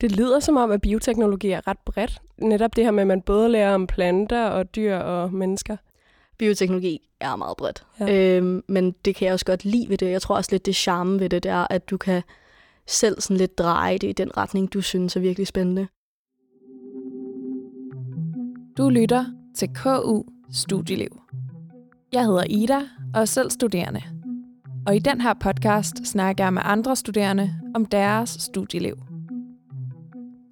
Det lyder som om, at bioteknologi er ret bredt. Netop det her med, at man både lærer om planter og dyr og mennesker. Bioteknologi er meget bredt. Ja. Øhm, men det kan jeg også godt lide ved det. Jeg tror også lidt, det charme ved det, det er, at du kan selv sådan lidt dreje det i den retning, du synes er virkelig spændende. Du lytter til KU Studieliv. Jeg hedder Ida og er selv studerende. Og i den her podcast snakker jeg med andre studerende om deres studieliv.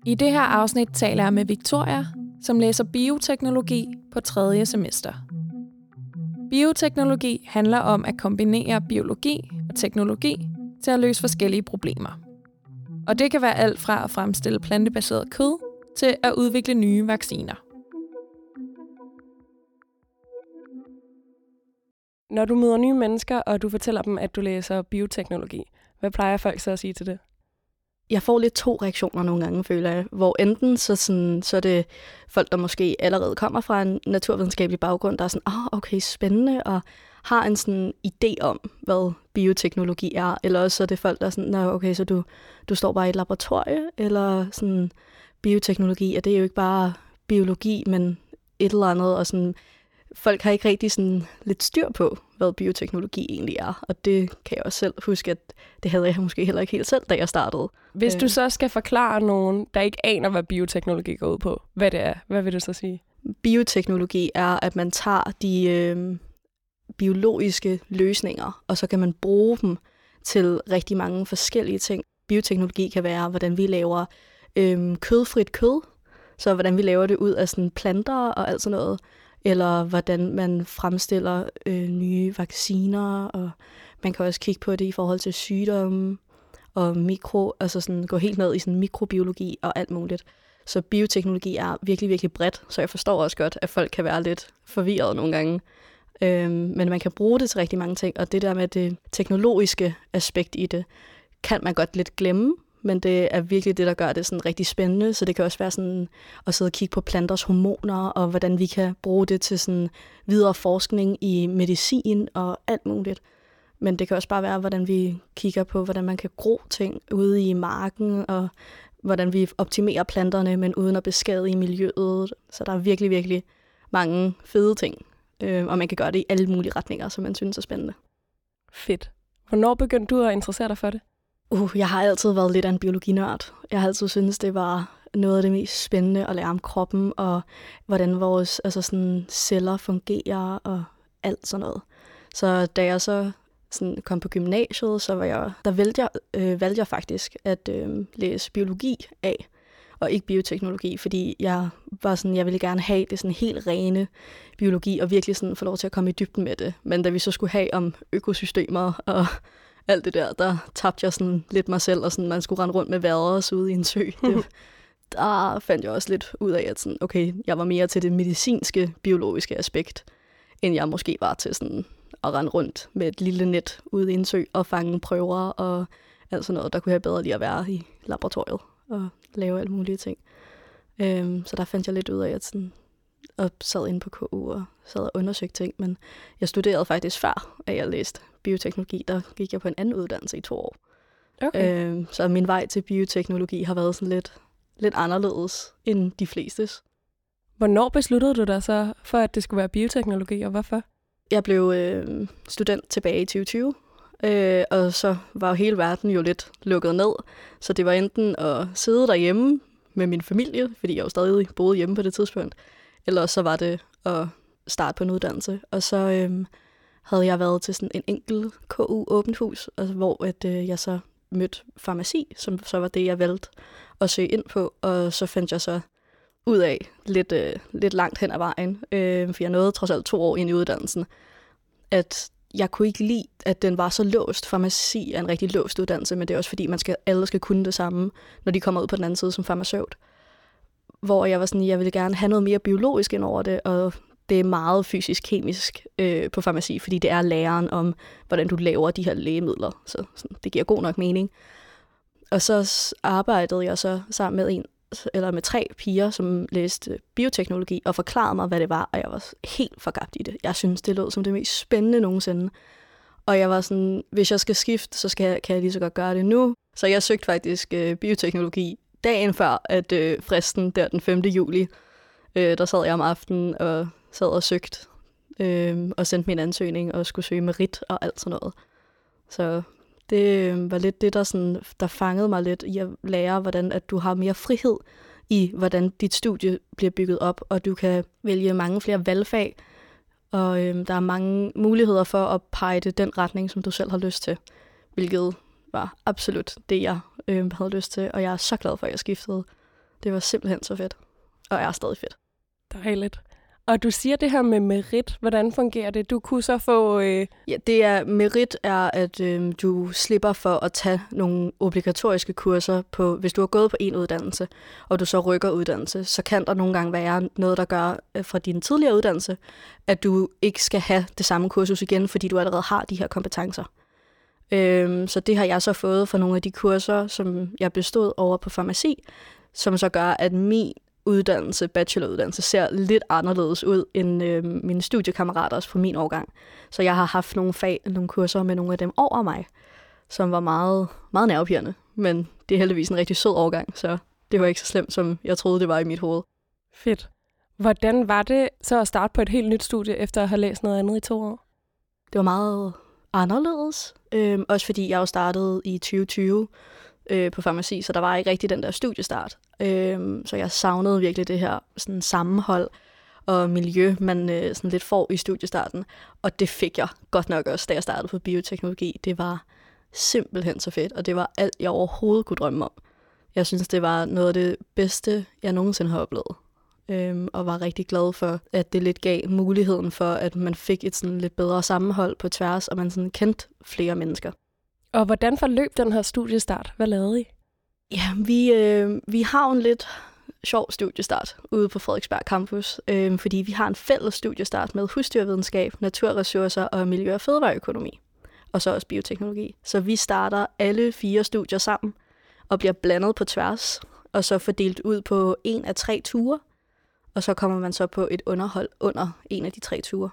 I det her afsnit taler jeg med Victoria, som læser bioteknologi på tredje semester. Bioteknologi handler om at kombinere biologi og teknologi til at løse forskellige problemer. Og det kan være alt fra at fremstille plantebaseret kød til at udvikle nye vacciner. Når du møder nye mennesker, og du fortæller dem, at du læser bioteknologi, hvad plejer folk så at sige til det? Jeg får lidt to reaktioner nogle gange, føler jeg. Hvor enten så, sådan, så er det folk, der måske allerede kommer fra en naturvidenskabelig baggrund, der er sådan, åh, oh, okay, spændende, og har en sådan idé om, hvad bioteknologi er. Eller også så er det folk, der er sådan, Nå, okay, så du, du står bare i et laboratorie, eller sådan, bioteknologi, og det er jo ikke bare biologi, men et eller andet, og sådan, folk har ikke rigtig sådan lidt styr på, hvad bioteknologi egentlig er. Og det kan jeg også selv huske, at det havde jeg måske heller ikke helt selv, da jeg startede. Hvis du øh. så skal forklare nogen, der ikke aner, hvad bioteknologi går ud på, hvad det er, hvad vil du så sige? Bioteknologi er, at man tager de øh, biologiske løsninger, og så kan man bruge dem til rigtig mange forskellige ting. Bioteknologi kan være, hvordan vi laver øh, kødfrit kød, så hvordan vi laver det ud af sådan planter og alt sådan noget eller hvordan man fremstiller øh, nye vacciner, og man kan også kigge på det i forhold til sygdomme og mikro, altså sådan gå helt ned i sådan mikrobiologi og alt muligt. Så bioteknologi er virkelig, virkelig bredt, så jeg forstår også godt, at folk kan være lidt forvirret nogle gange. Øhm, men man kan bruge det til rigtig mange ting, og det der med det teknologiske aspekt i det, kan man godt lidt glemme, men det er virkelig det, der gør det sådan rigtig spændende. Så det kan også være sådan at sidde og kigge på planters hormoner, og hvordan vi kan bruge det til sådan videre forskning i medicin og alt muligt. Men det kan også bare være, hvordan vi kigger på, hvordan man kan gro ting ude i marken, og hvordan vi optimerer planterne, men uden at beskade i miljøet. Så der er virkelig, virkelig mange fede ting. Øh, og man kan gøre det i alle mulige retninger, som man synes er spændende. Fedt. Hvornår begyndte du at interessere dig for det? Uh, jeg har altid været lidt af en biologinørd. Jeg har altid syntes, det var noget af det mest spændende at lære om kroppen, og hvordan vores altså sådan, celler fungerer, og alt sådan noget. Så da jeg så sådan, kom på gymnasiet, så var jeg, der valgte jeg, øh, valgte jeg faktisk at øh, læse biologi af, og ikke bioteknologi, fordi jeg var sådan, jeg ville gerne have det sådan helt rene biologi, og virkelig sådan få lov til at komme i dybden med det. Men da vi så skulle have om økosystemer og alt det der, der tabte jeg sådan lidt mig selv, og sådan, man skulle rende rundt med vaders ude i en sø. Det, der fandt jeg også lidt ud af, at sådan, okay, jeg var mere til det medicinske, biologiske aspekt, end jeg måske var til sådan at rende rundt med et lille net ude i en sø og fange prøver og alt sådan noget. Der kunne jeg bedre lige at være i laboratoriet og lave alle mulige ting. Øhm, så der fandt jeg lidt ud af, at sådan, og sad inde på KU og sad og undersøgte ting, men jeg studerede faktisk før, at jeg læste bioteknologi, der gik jeg på en anden uddannelse i to år. Okay. Øh, så min vej til bioteknologi har været sådan lidt, lidt anderledes end de flestes. Hvornår besluttede du dig så for, at det skulle være bioteknologi, og hvorfor? Jeg blev øh, student tilbage i 2020, øh, og så var hele verden jo lidt lukket ned. Så det var enten at sidde derhjemme med min familie, fordi jeg jo stadig boede hjemme på det tidspunkt, eller så var det at starte på en uddannelse. Og så øhm, havde jeg været til sådan en enkelt KU åbent hus, altså, hvor at, øh, jeg så mødte farmaci, som så var det, jeg valgte at søge ind på. Og så fandt jeg så ud af lidt, øh, lidt langt hen ad vejen, øh, for jeg nåede trods alt to år ind i uddannelsen, at jeg kunne ikke lide, at den var så låst. Farmaci er en rigtig låst uddannelse, men det er også fordi, man skal, alle skal kunne det samme, når de kommer ud på den anden side som farmaceut. Hvor jeg var sådan, jeg ville gerne have noget mere biologisk ind over det, og det er meget fysisk-kemisk øh, på farmaci, fordi det er læren om, hvordan du laver de her lægemidler. Så sådan, det giver god nok mening. Og så arbejdede jeg så sammen med en eller med tre piger, som læste bioteknologi, og forklarede mig, hvad det var, og jeg var helt forgabt i det. Jeg synes, det lød som det mest spændende nogensinde. Og jeg var sådan, hvis jeg skal skifte, så skal jeg, kan jeg lige så godt gøre det nu. Så jeg søgte faktisk øh, bioteknologi dagen før, at øh, fristen der den 5. juli, øh, der sad jeg om aftenen og sad og søgte øh, og sendte min ansøgning og skulle søge merit og alt sådan noget. Så det øh, var lidt det, der, sådan, der fangede mig lidt i at lære, hvordan at du har mere frihed i, hvordan dit studie bliver bygget op, og du kan vælge mange flere valgfag, og øh, der er mange muligheder for at pege det den retning, som du selv har lyst til, hvilket var absolut det, jeg øh, havde lyst til, og jeg er så glad for, at jeg skiftede. Det var simpelthen så fedt, og er stadig fedt. Dejligt. Og du siger det her med merit. Hvordan fungerer det? Du kunne så få... Øh... Ja, det er merit er, at øh, du slipper for at tage nogle obligatoriske kurser på, hvis du har gået på en uddannelse, og du så rykker uddannelse, så kan der nogle gange være noget, der gør øh, fra din tidligere uddannelse, at du ikke skal have det samme kursus igen, fordi du allerede har de her kompetencer. Øh, så det har jeg så fået fra nogle af de kurser, som jeg bestod over på farmaci, som så gør, at min uddannelse, bacheloruddannelse, ser lidt anderledes ud end øh, mine studiekammerater på min årgang. Så jeg har haft nogle fag, nogle kurser med nogle af dem over mig, som var meget, meget nervepirrende. Men det er heldigvis en rigtig sød årgang, så det var ikke så slemt, som jeg troede, det var i mit hoved. Fedt. Hvordan var det så at starte på et helt nyt studie, efter at have læst noget andet i to år? Det var meget anderledes. Øhm, også fordi jeg jo startede i 2020, øh, på farmaci, så der var ikke rigtig den der studiestart. Øhm, så jeg savnede virkelig det her sådan sammenhold og miljø, man øh, sådan lidt får i studiestarten. Og det fik jeg godt nok også, da jeg startede på bioteknologi. Det var simpelthen så fedt, og det var alt, jeg overhovedet kunne drømme om. Jeg synes, det var noget af det bedste, jeg nogensinde har oplevet. Øhm, og var rigtig glad for, at det lidt gav muligheden for, at man fik et sådan lidt bedre sammenhold på tværs, og man sådan kendte flere mennesker. Og hvordan forløb den her studiestart? Hvad lavede I? Ja, vi, øh, vi har en lidt sjov studiestart ude på Frederiksberg Campus, øh, fordi vi har en fælles studiestart med husdyrvidenskab, naturressourcer og miljø- og fødevareøkonomi, og så også bioteknologi. Så vi starter alle fire studier sammen og bliver blandet på tværs, og så fordelt ud på en af tre ture, og så kommer man så på et underhold under en af de tre ture.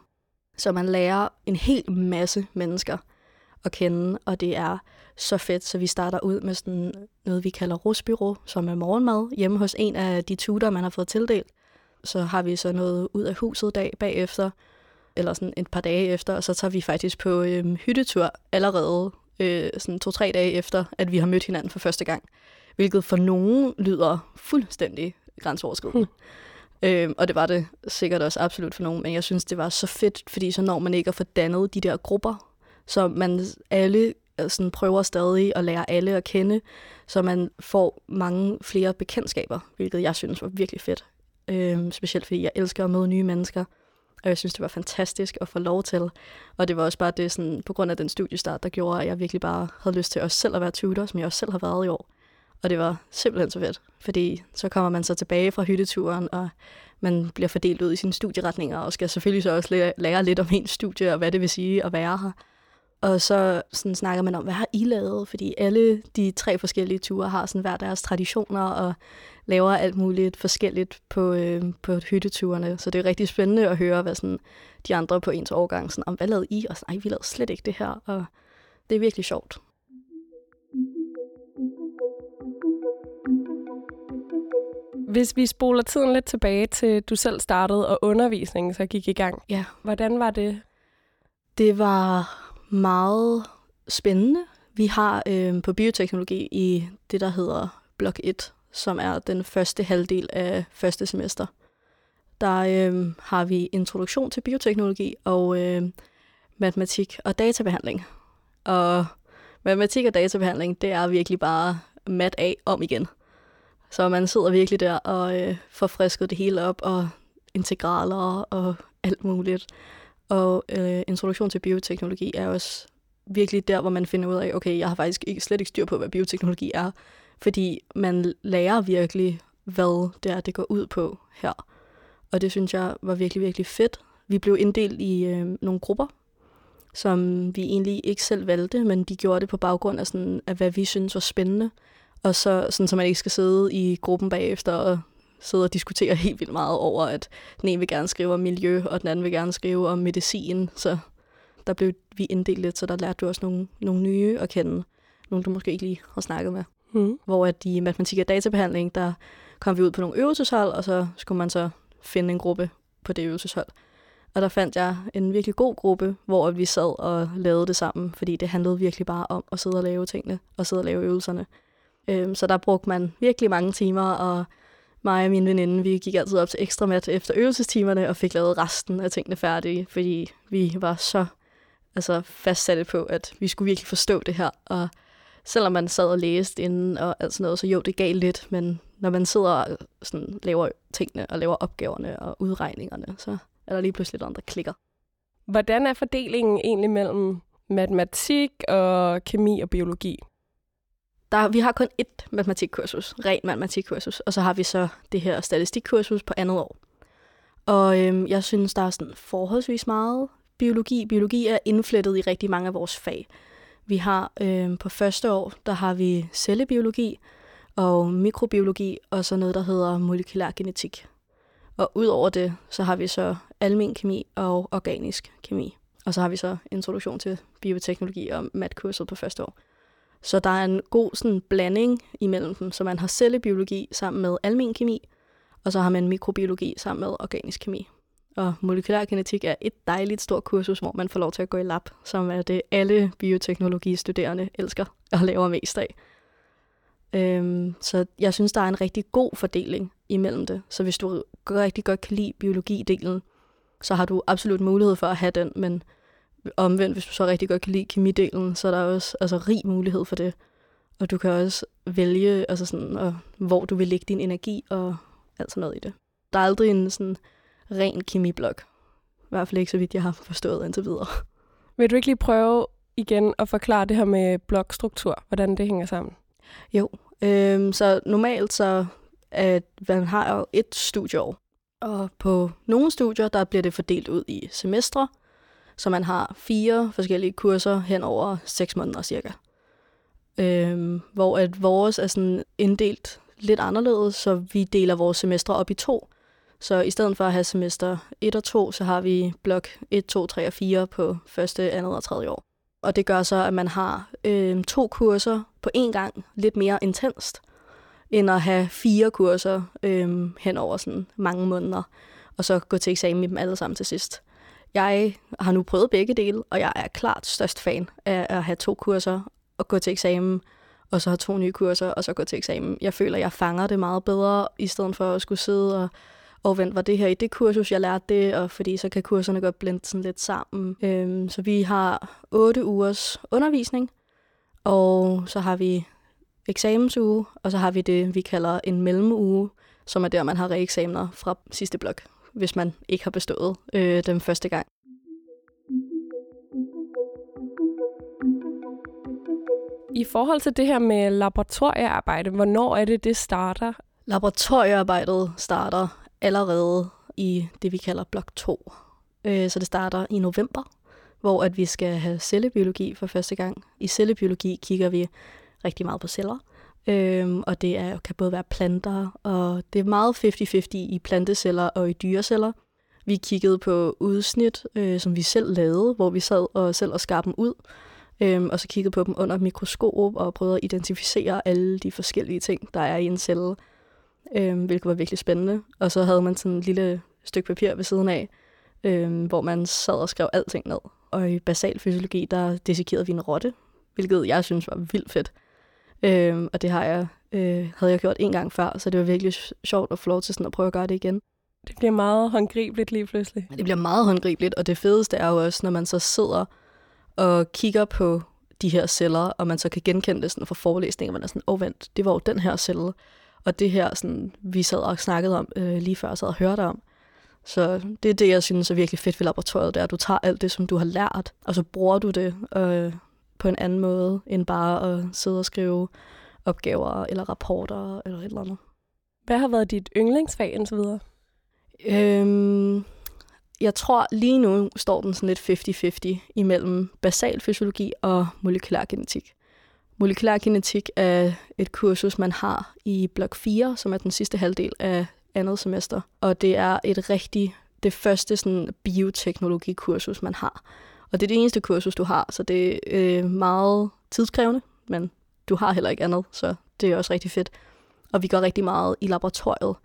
Så man lærer en hel masse mennesker – at kende, og det er så fedt, så vi starter ud med sådan noget, vi kalder rusbyrå, som er morgenmad, hjemme hos en af de tutor, man har fået tildelt. Så har vi så noget ud af huset dag bagefter, eller sådan et par dage efter, og så tager vi faktisk på øhm, hyttetur allerede øh, sådan to-tre dage efter, at vi har mødt hinanden for første gang. Hvilket for nogen lyder fuldstændig grænseoverskridende. Hmm. Øh, og det var det sikkert også absolut for nogen, men jeg synes, det var så fedt, fordi så når man ikke at få dannet de der grupper, så man alle øh, sådan prøver stadig at lære alle at kende, så man får mange flere bekendtskaber, hvilket jeg synes var virkelig fedt. Øh, specielt fordi jeg elsker at møde nye mennesker, og jeg synes, det var fantastisk at få lov til. Og det var også bare det, sådan, på grund af den studiestart, der gjorde, at jeg virkelig bare havde lyst til også selv at være tutor, som jeg også selv har været i år. Og det var simpelthen så fedt, fordi så kommer man så tilbage fra hytteturen, og man bliver fordelt ud i sine studieretninger, og skal selvfølgelig så også lære lidt om ens studie, og hvad det vil sige at være her. Og så sådan snakker man om, hvad har I lavet? Fordi alle de tre forskellige ture har sådan hver deres traditioner og laver alt muligt forskelligt på, øh, på hytteturene. Så det er rigtig spændende at høre, hvad sådan, de andre på ens årgang, sådan, om hvad lavede I? Og sådan, vi lavede slet ikke det her. Og det er virkelig sjovt. Hvis vi spoler tiden lidt tilbage til, du selv startede, og undervisningen så gik i gang. Ja. Hvordan var det? Det var meget spændende. Vi har øh, på bioteknologi i det, der hedder blok 1, som er den første halvdel af første semester. Der øh, har vi introduktion til bioteknologi og øh, matematik og databehandling. Og matematik og databehandling, det er virkelig bare mat af om igen. Så man sidder virkelig der og øh, får frisket det hele op, og integraler og alt muligt. Og øh, introduktion til bioteknologi er også virkelig der, hvor man finder ud af, okay, jeg har faktisk ikke, slet ikke styr på, hvad bioteknologi er. Fordi man lærer virkelig, hvad det er, det går ud på her. Og det synes jeg var virkelig, virkelig fedt. Vi blev inddelt i øh, nogle grupper, som vi egentlig ikke selv valgte, men de gjorde det på baggrund af, sådan, af hvad vi synes var spændende. Og så, sådan, så man ikke skal sidde i gruppen bagefter og sidde og diskutere helt vildt meget over, at den ene vil gerne skrive om miljø, og den anden vil gerne skrive om medicin. Så der blev vi inddelt lidt, så der lærte du også nogle, nogle nye at kende. Nogle, du måske ikke lige har snakket med. Mm. hvor at i matematik og databehandling, der kom vi ud på nogle øvelseshold, og så skulle man så finde en gruppe på det øvelseshold. Og der fandt jeg en virkelig god gruppe, hvor vi sad og lavede det sammen, fordi det handlede virkelig bare om at sidde og lave tingene, og sidde og lave øvelserne. Øhm, så der brugte man virkelig mange timer, og mig og min veninde, vi gik altid op til ekstra mat efter øvelsestimerne, og fik lavet resten af tingene færdige, fordi vi var så altså, fastsatte på, at vi skulle virkelig forstå det her, og selvom man sad og læste inden og alt sådan noget, så jo, det gav lidt, men når man sidder og sådan, laver tingene og laver opgaverne og udregningerne, så er der lige pludselig noget, der klikker. Hvordan er fordelingen egentlig mellem matematik og kemi og biologi? Der, vi har kun ét matematikkursus, rent matematikkursus, og så har vi så det her statistikkursus på andet år. Og øhm, jeg synes, der er sådan forholdsvis meget biologi. Biologi er indflettet i rigtig mange af vores fag. Vi har øhm, på første år, der har vi cellebiologi og mikrobiologi, og så noget, der hedder molekylær genetik. Og udover det, så har vi så almen kemi og organisk kemi. Og så har vi så introduktion til bioteknologi og matkurset på første år. Så der er en god sådan, blanding imellem dem, så man har cellebiologi sammen med almen kemi, og så har man mikrobiologi sammen med organisk kemi. Og molekylær genetik er et dejligt stort kursus, hvor man får lov til at gå i lab, som er det alle bioteknologistuderende elsker og laver mest af. Øhm, så jeg synes, der er en rigtig god fordeling imellem det. Så hvis du rigtig godt kan lide biologidelen, så har du absolut mulighed for at have den, men omvendt, hvis du så rigtig godt kan lide kemidelen, så er der også altså, rig mulighed for det. Og du kan også vælge, altså sådan, og, hvor du vil lægge din energi og alt sådan noget i det. Der er aldrig en sådan ren kemiblok. I hvert fald ikke så vidt, jeg har forstået indtil videre. Vil du ikke lige prøve igen at forklare det her med blokstruktur, hvordan det hænger sammen? Jo, øhm, så normalt så, at man har jo et studieår, og på nogle studier, der bliver det fordelt ud i semestre, så man har fire forskellige kurser hen over seks måneder cirka. Øhm, hvor at vores er sådan inddelt lidt anderledes, så vi deler vores semestre op i to. Så i stedet for at have semester 1 og 2, så har vi blok 1, 2, 3 og 4 på første, andet og tredje år. Og det gør så, at man har øh, to kurser på én gang, lidt mere intenst, end at have fire kurser øh, hen over sådan mange måneder, og så gå til eksamen i dem alle sammen til sidst. Jeg har nu prøvet begge dele, og jeg er klart størst fan af at have to kurser og gå til eksamen, og så have to nye kurser, og så gå til eksamen. Jeg føler, jeg fanger det meget bedre, i stedet for at skulle sidde og og vent, var det her i det kursus, jeg lærte det, og fordi så kan kurserne godt blende sådan lidt sammen. Øhm, så vi har otte ugers undervisning, og så har vi eksamensuge, og så har vi det, vi kalder en mellemuge, som er der, man har reeksamener fra sidste blok, hvis man ikke har bestået øh, den første gang. I forhold til det her med laboratoriearbejde, hvornår er det, det starter? Laboratoriearbejdet starter allerede i det, vi kalder blok 2. Øh, så det starter i november, hvor at vi skal have cellebiologi for første gang. I cellebiologi kigger vi rigtig meget på celler, øhm, og det er, kan både være planter, og det er meget 50-50 i planteceller og i dyreceller. Vi kiggede på udsnit, øh, som vi selv lavede, hvor vi sad og selv og skar dem ud, øhm, og så kiggede på dem under mikroskop og prøvede at identificere alle de forskellige ting, der er i en celle øh, hvilket var virkelig spændende. Og så havde man sådan et lille stykke papir ved siden af, øh, hvor man sad og skrev alting ned. Og i basal fysiologi, der dissekerede vi en rotte, hvilket jeg synes var vildt fedt. Øh, og det har jeg, øh, havde jeg gjort en gang før, så det var virkelig sjovt at få lov til sådan at prøve at gøre det igen. Det bliver meget håndgribeligt lige pludselig. Det bliver meget håndgribeligt, og det fedeste er jo også, når man så sidder og kigger på de her celler, og man så kan genkende det sådan fra forelæsninger, man er sådan, åh oh, vent, det var jo den her celle. Og det her, sådan, vi sad og snakkede om øh, lige før, sad og hørte om. Så det er det, jeg synes er virkelig fedt ved laboratoriet, det er, at du tager alt det, som du har lært, og så bruger du det øh, på en anden måde, end bare at sidde og skrive opgaver eller rapporter eller et eller andet. Hvad har været dit yndlingsfag indtil videre? Øhm, jeg tror lige nu står den sådan lidt 50-50 imellem basal fysiologi og molekylær genetik. Molekylær genetik er et kursus, man har i blok 4, som er den sidste halvdel af andet semester. Og det er et rigtig, det første sådan bioteknologikursus, man har. Og det er det eneste kursus, du har, så det er øh, meget tidskrævende, men du har heller ikke andet, så det er også rigtig fedt. Og vi går rigtig meget i laboratoriet,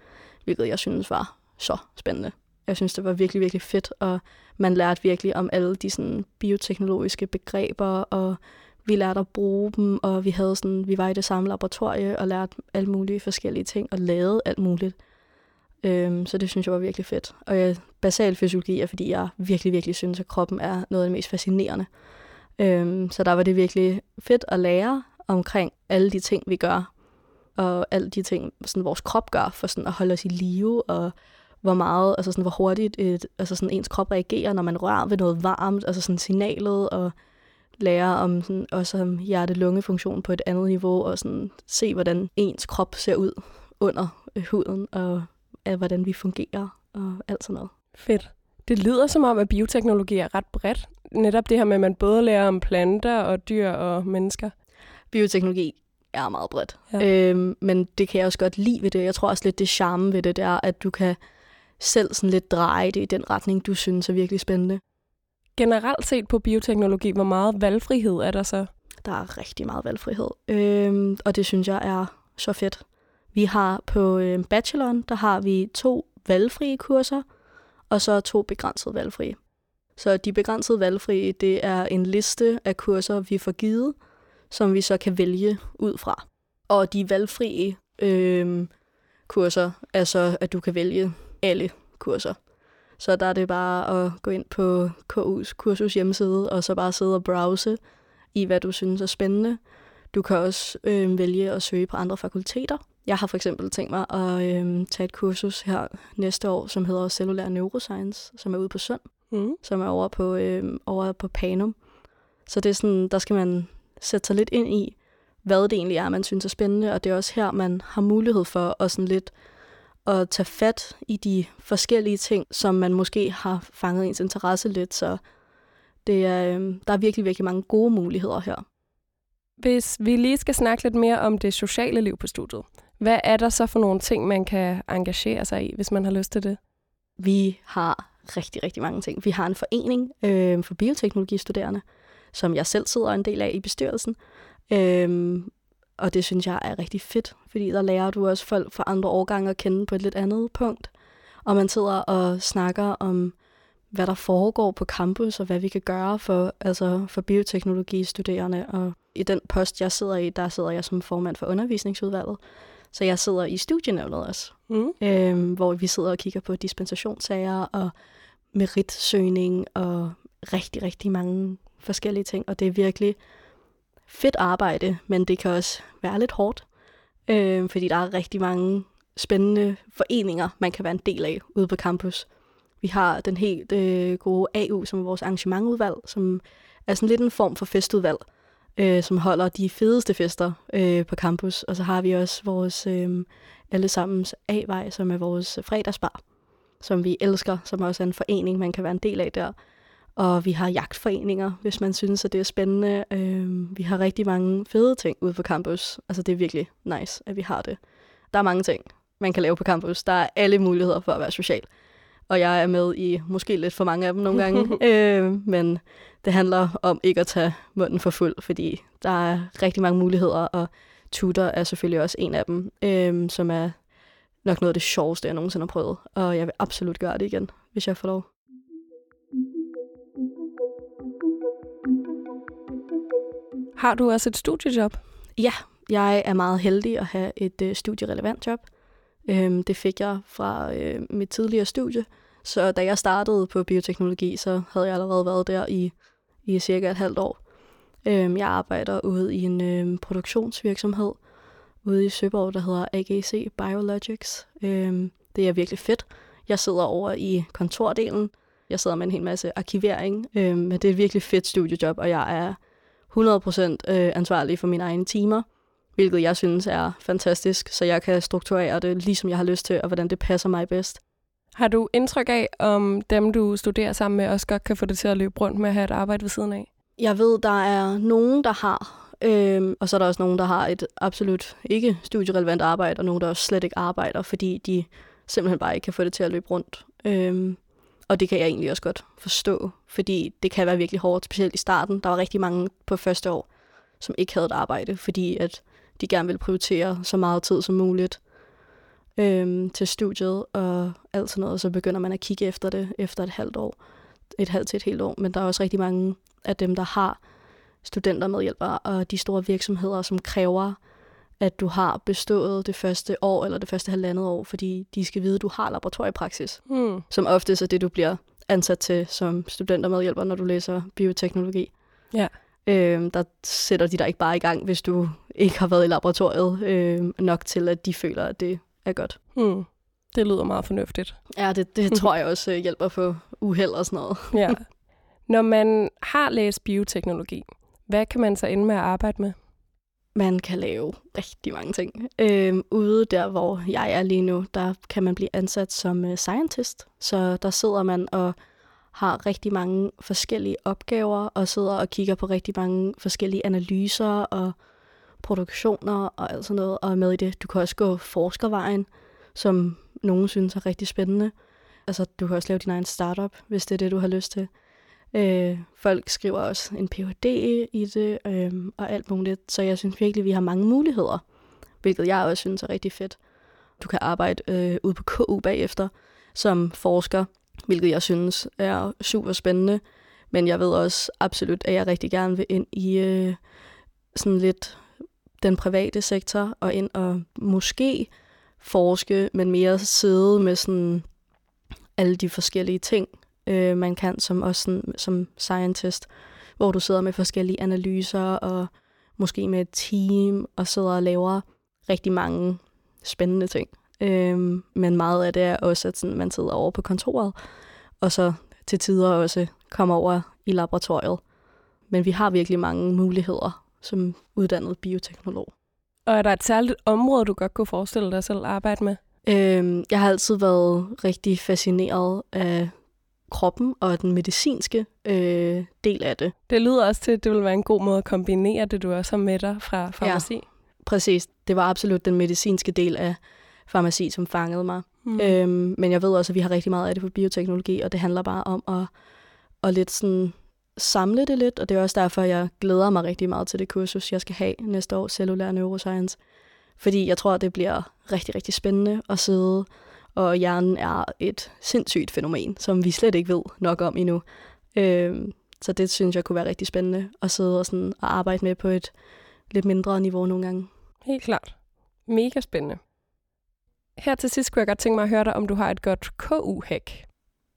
hvilket jeg synes var så spændende. Jeg synes, det var virkelig, virkelig fedt, og man lærte virkelig om alle de sådan, bioteknologiske begreber, og vi lærte at bruge dem, og vi havde sådan, vi var i det samme laboratorie og lærte alle mulige forskellige ting, og lavede alt muligt. Øhm, så det synes jeg var virkelig fedt. Og jeg, basal fysiologi er, fordi jeg virkelig, virkelig synes, at kroppen er noget af det mest fascinerende. Øhm, så der var det virkelig fedt at lære omkring alle de ting, vi gør, og alle de ting, sådan vores krop gør for sådan at holde os i live, og hvor meget, altså sådan, hvor hurtigt et, altså sådan ens krop reagerer, når man rører ved noget varmt, altså sådan signalet, og lære om sådan, også om hjerte-lungefunktion på et andet niveau, og sådan se, hvordan ens krop ser ud under huden, og af, hvordan vi fungerer, og alt sådan noget. Fedt. Det lyder som om, at bioteknologi er ret bredt. Netop det her med, at man både lærer om planter og dyr og mennesker. Bioteknologi er meget bredt. Ja. Øhm, men det kan jeg også godt lide ved det. Jeg tror også lidt, det charme ved det, det er, at du kan selv sådan lidt dreje det i den retning, du synes er virkelig spændende. Generelt set på bioteknologi, hvor meget valgfrihed er der så? Der er rigtig meget valgfrihed, øhm, og det synes jeg er så fedt. Vi har på øh, bacheloren, der har vi to valgfrie kurser, og så to begrænsede valgfrie. Så de begrænsede valgfrie, det er en liste af kurser, vi får givet, som vi så kan vælge ud fra. Og de valgfrie øh, kurser er så, at du kan vælge alle kurser. Så der er det bare at gå ind på KU's kursus hjemmeside, og så bare sidde og browse i, hvad du synes er spændende. Du kan også øh, vælge at søge på andre fakulteter. Jeg har for eksempel tænkt mig at øh, tage et kursus her næste år, som hedder Cellulær Neuroscience, som er ude på Sund, mm. som er over på, øh, over på Panum. Så det er sådan, der skal man sætte sig lidt ind i, hvad det egentlig er, man synes er spændende, og det er også her, man har mulighed for at sådan lidt at tage fat i de forskellige ting, som man måske har fanget ens interesse lidt, så det er, øh, der er virkelig, virkelig mange gode muligheder her. Hvis vi lige skal snakke lidt mere om det sociale liv på studiet, hvad er der så for nogle ting, man kan engagere sig i, hvis man har lyst til det? Vi har rigtig, rigtig mange ting. Vi har en forening øh, for bioteknologistuderende, som jeg selv sidder en del af i bestyrelsen. Øh, og det synes jeg er rigtig fedt, fordi der lærer du også folk fra andre årgange at kende på et lidt andet punkt. Og man sidder og snakker om, hvad der foregår på campus, og hvad vi kan gøre for, altså for bioteknologistuderende. Og i den post, jeg sidder i, der sidder jeg som formand for undervisningsudvalget. Så jeg sidder i studienævnet også, mm. øhm, hvor vi sidder og kigger på dispensationssager og meritsøgning og rigtig, rigtig mange forskellige ting. Og det er virkelig fedt arbejde, men det kan også være lidt hårdt, øh, fordi der er rigtig mange spændende foreninger, man kan være en del af ude på campus. Vi har den helt øh, gode AU, som er vores arrangementudvalg, som er sådan lidt en form for festudvalg, øh, som holder de fedeste fester øh, på campus. Og så har vi også vores øh, allesammens A-vej, som er vores fredagsbar, som vi elsker, som også er en forening, man kan være en del af der. Og vi har jagtforeninger, hvis man synes, at det er spændende. Øh, vi har rigtig mange fede ting ude på campus. Altså det er virkelig nice, at vi har det. Der er mange ting, man kan lave på campus. Der er alle muligheder for at være social. Og jeg er med i måske lidt for mange af dem nogle gange. øh, men det handler om ikke at tage munden for fuld, fordi der er rigtig mange muligheder, og tutor er selvfølgelig også en af dem, øh, som er nok noget af det sjoveste, jeg nogensinde har prøvet. Og jeg vil absolut gøre det igen, hvis jeg får lov. Har du også et studiejob? Ja, jeg er meget heldig at have et øh, studierelevant job. Øhm, det fik jeg fra øh, mit tidligere studie. Så da jeg startede på bioteknologi, så havde jeg allerede været der i, i cirka et halvt år. Øhm, jeg arbejder ude i en øhm, produktionsvirksomhed ude i Søborg, der hedder AGC Biologics. Øhm, det er virkelig fedt. Jeg sidder over i kontordelen. Jeg sidder med en hel masse arkivering, øhm, men det er et virkelig fedt studiejob, og jeg er 100% øh, ansvarlig for mine egne timer, hvilket jeg synes er fantastisk, så jeg kan strukturere det, ligesom jeg har lyst til, og hvordan det passer mig bedst. Har du indtryk af, om dem, du studerer sammen med, også godt kan få det til at løbe rundt med at have et arbejde ved siden af? Jeg ved, der er nogen, der har, øhm, og så er der også nogen, der har et absolut ikke studierelevant arbejde, og nogen, der også slet ikke arbejder, fordi de simpelthen bare ikke kan få det til at løbe rundt. Øhm, og det kan jeg egentlig også godt forstå, fordi det kan være virkelig hårdt, specielt i starten. Der var rigtig mange på første år, som ikke havde et arbejde, fordi at de gerne ville prioritere så meget tid som muligt øhm, til studiet og alt sådan noget, så begynder man at kigge efter det efter et halvt år, et halvt til et helt år. Men der er også rigtig mange af dem, der har studenter medhjælpere og de store virksomheder, som kræver, at du har bestået det første år eller det første halvandet år, fordi de skal vide, at du har laboratoriepraksis, Hmm. som oftest er det, du bliver ansat til som studentermedhjælper, når du læser bioteknologi. Ja. Øhm, der sætter de dig ikke bare i gang, hvis du ikke har været i laboratoriet øh, nok til, at de føler, at det er godt. Hmm. Det lyder meget fornuftigt. Ja, det, det tror jeg også øh, hjælper på uheld og sådan noget. Ja. Når man har læst bioteknologi, hvad kan man så ende med at arbejde med? Man kan lave rigtig mange ting. Øhm, ude der, hvor jeg er lige nu, der kan man blive ansat som uh, scientist. Så der sidder man og har rigtig mange forskellige opgaver, og sidder og kigger på rigtig mange forskellige analyser og produktioner og alt sådan noget, og er med i det. Du kan også gå forskervejen, som nogen synes er rigtig spændende. Altså, du kan også lave din egen startup, hvis det er det, du har lyst til. Øh, folk skriver også en Ph.D. i det, øh, og alt muligt. Så jeg synes virkelig, vi har mange muligheder, hvilket jeg også synes er rigtig fedt. Du kan arbejde øh, ude på KU bagefter som forsker, hvilket jeg synes er super spændende. Men jeg ved også absolut, at jeg rigtig gerne vil ind i øh, sådan lidt den private sektor, og ind og måske forske, men mere sidde med sådan alle de forskellige ting, øh, man kan som også sådan, som scientist, hvor du sidder med forskellige analyser og måske med et team og sidder og laver rigtig mange spændende ting. Øh, men meget af det er også, at sådan, man sidder over på kontoret, og så til tider også kommer over i laboratoriet. Men vi har virkelig mange muligheder som uddannet bioteknolog. Og er der et særligt område, du godt kunne forestille dig selv at arbejde med? Øhm, jeg har altid været rigtig fascineret af kroppen og den medicinske øh, del af det. Det lyder også til, at det vil være en god måde at kombinere det, du også har med dig fra farmaci. Ja. Præcis. Det var absolut den medicinske del af farmaci, som fangede mig. Mm. Øhm, men jeg ved også, at vi har rigtig meget af det på bioteknologi, og det handler bare om at, at lidt sådan samle det lidt, og det er også derfor, jeg glæder mig rigtig meget til det kursus, jeg skal have næste år, Cellulær Neuroscience. Fordi jeg tror, det bliver rigtig, rigtig spændende at sidde, og hjernen er et sindssygt fænomen, som vi slet ikke ved nok om endnu. Øhm, så det synes jeg kunne være rigtig spændende at sidde og, sådan, og arbejde med på et lidt mindre niveau nogle gange. Helt klart. Mega spændende. Her til sidst kunne jeg godt tænke mig at høre dig, om du har et godt KU-hack.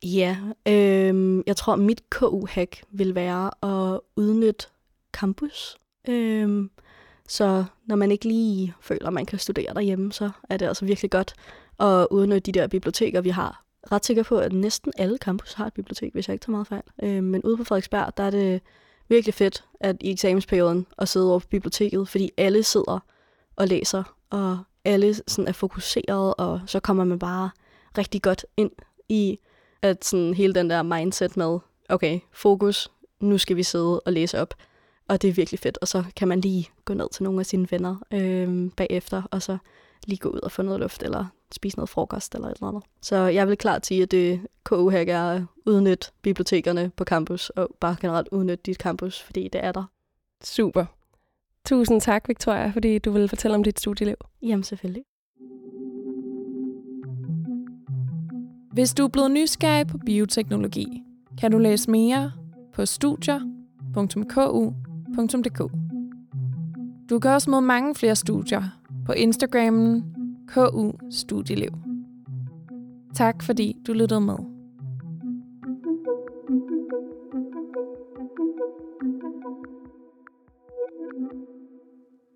Ja, øh, jeg tror, mit KU-hack vil være at udnytte campus. Øh, så når man ikke lige føler, at man kan studere derhjemme, så er det altså virkelig godt at udnytte de der biblioteker, vi har. Ret sikker på, at næsten alle campus har et bibliotek, hvis jeg ikke tager meget fejl. Øh, men ude på Frederiksberg, der er det virkelig fedt at i eksamensperioden at sidde over på biblioteket, fordi alle sidder og læser, og alle sådan er fokuseret, og så kommer man bare rigtig godt ind i at sådan hele den der mindset med, okay, fokus, nu skal vi sidde og læse op. Og det er virkelig fedt. Og så kan man lige gå ned til nogle af sine venner øh, bagefter, og så lige gå ud og få noget luft, eller spise noget frokost, eller et eller andet. Så jeg vil klart sige, at det KU her er at udnytte bibliotekerne på campus, og bare generelt udnytte dit campus, fordi det er der. Super. Tusind tak, Victoria, fordi du ville fortælle om dit studieliv. Jamen selvfølgelig. Hvis du er blevet nysgerrig på bioteknologi, kan du læse mere på studier.ku.dk. Du kan også møde mange flere studier på Instagrammen KU Studieliv. Tak fordi du lyttede med.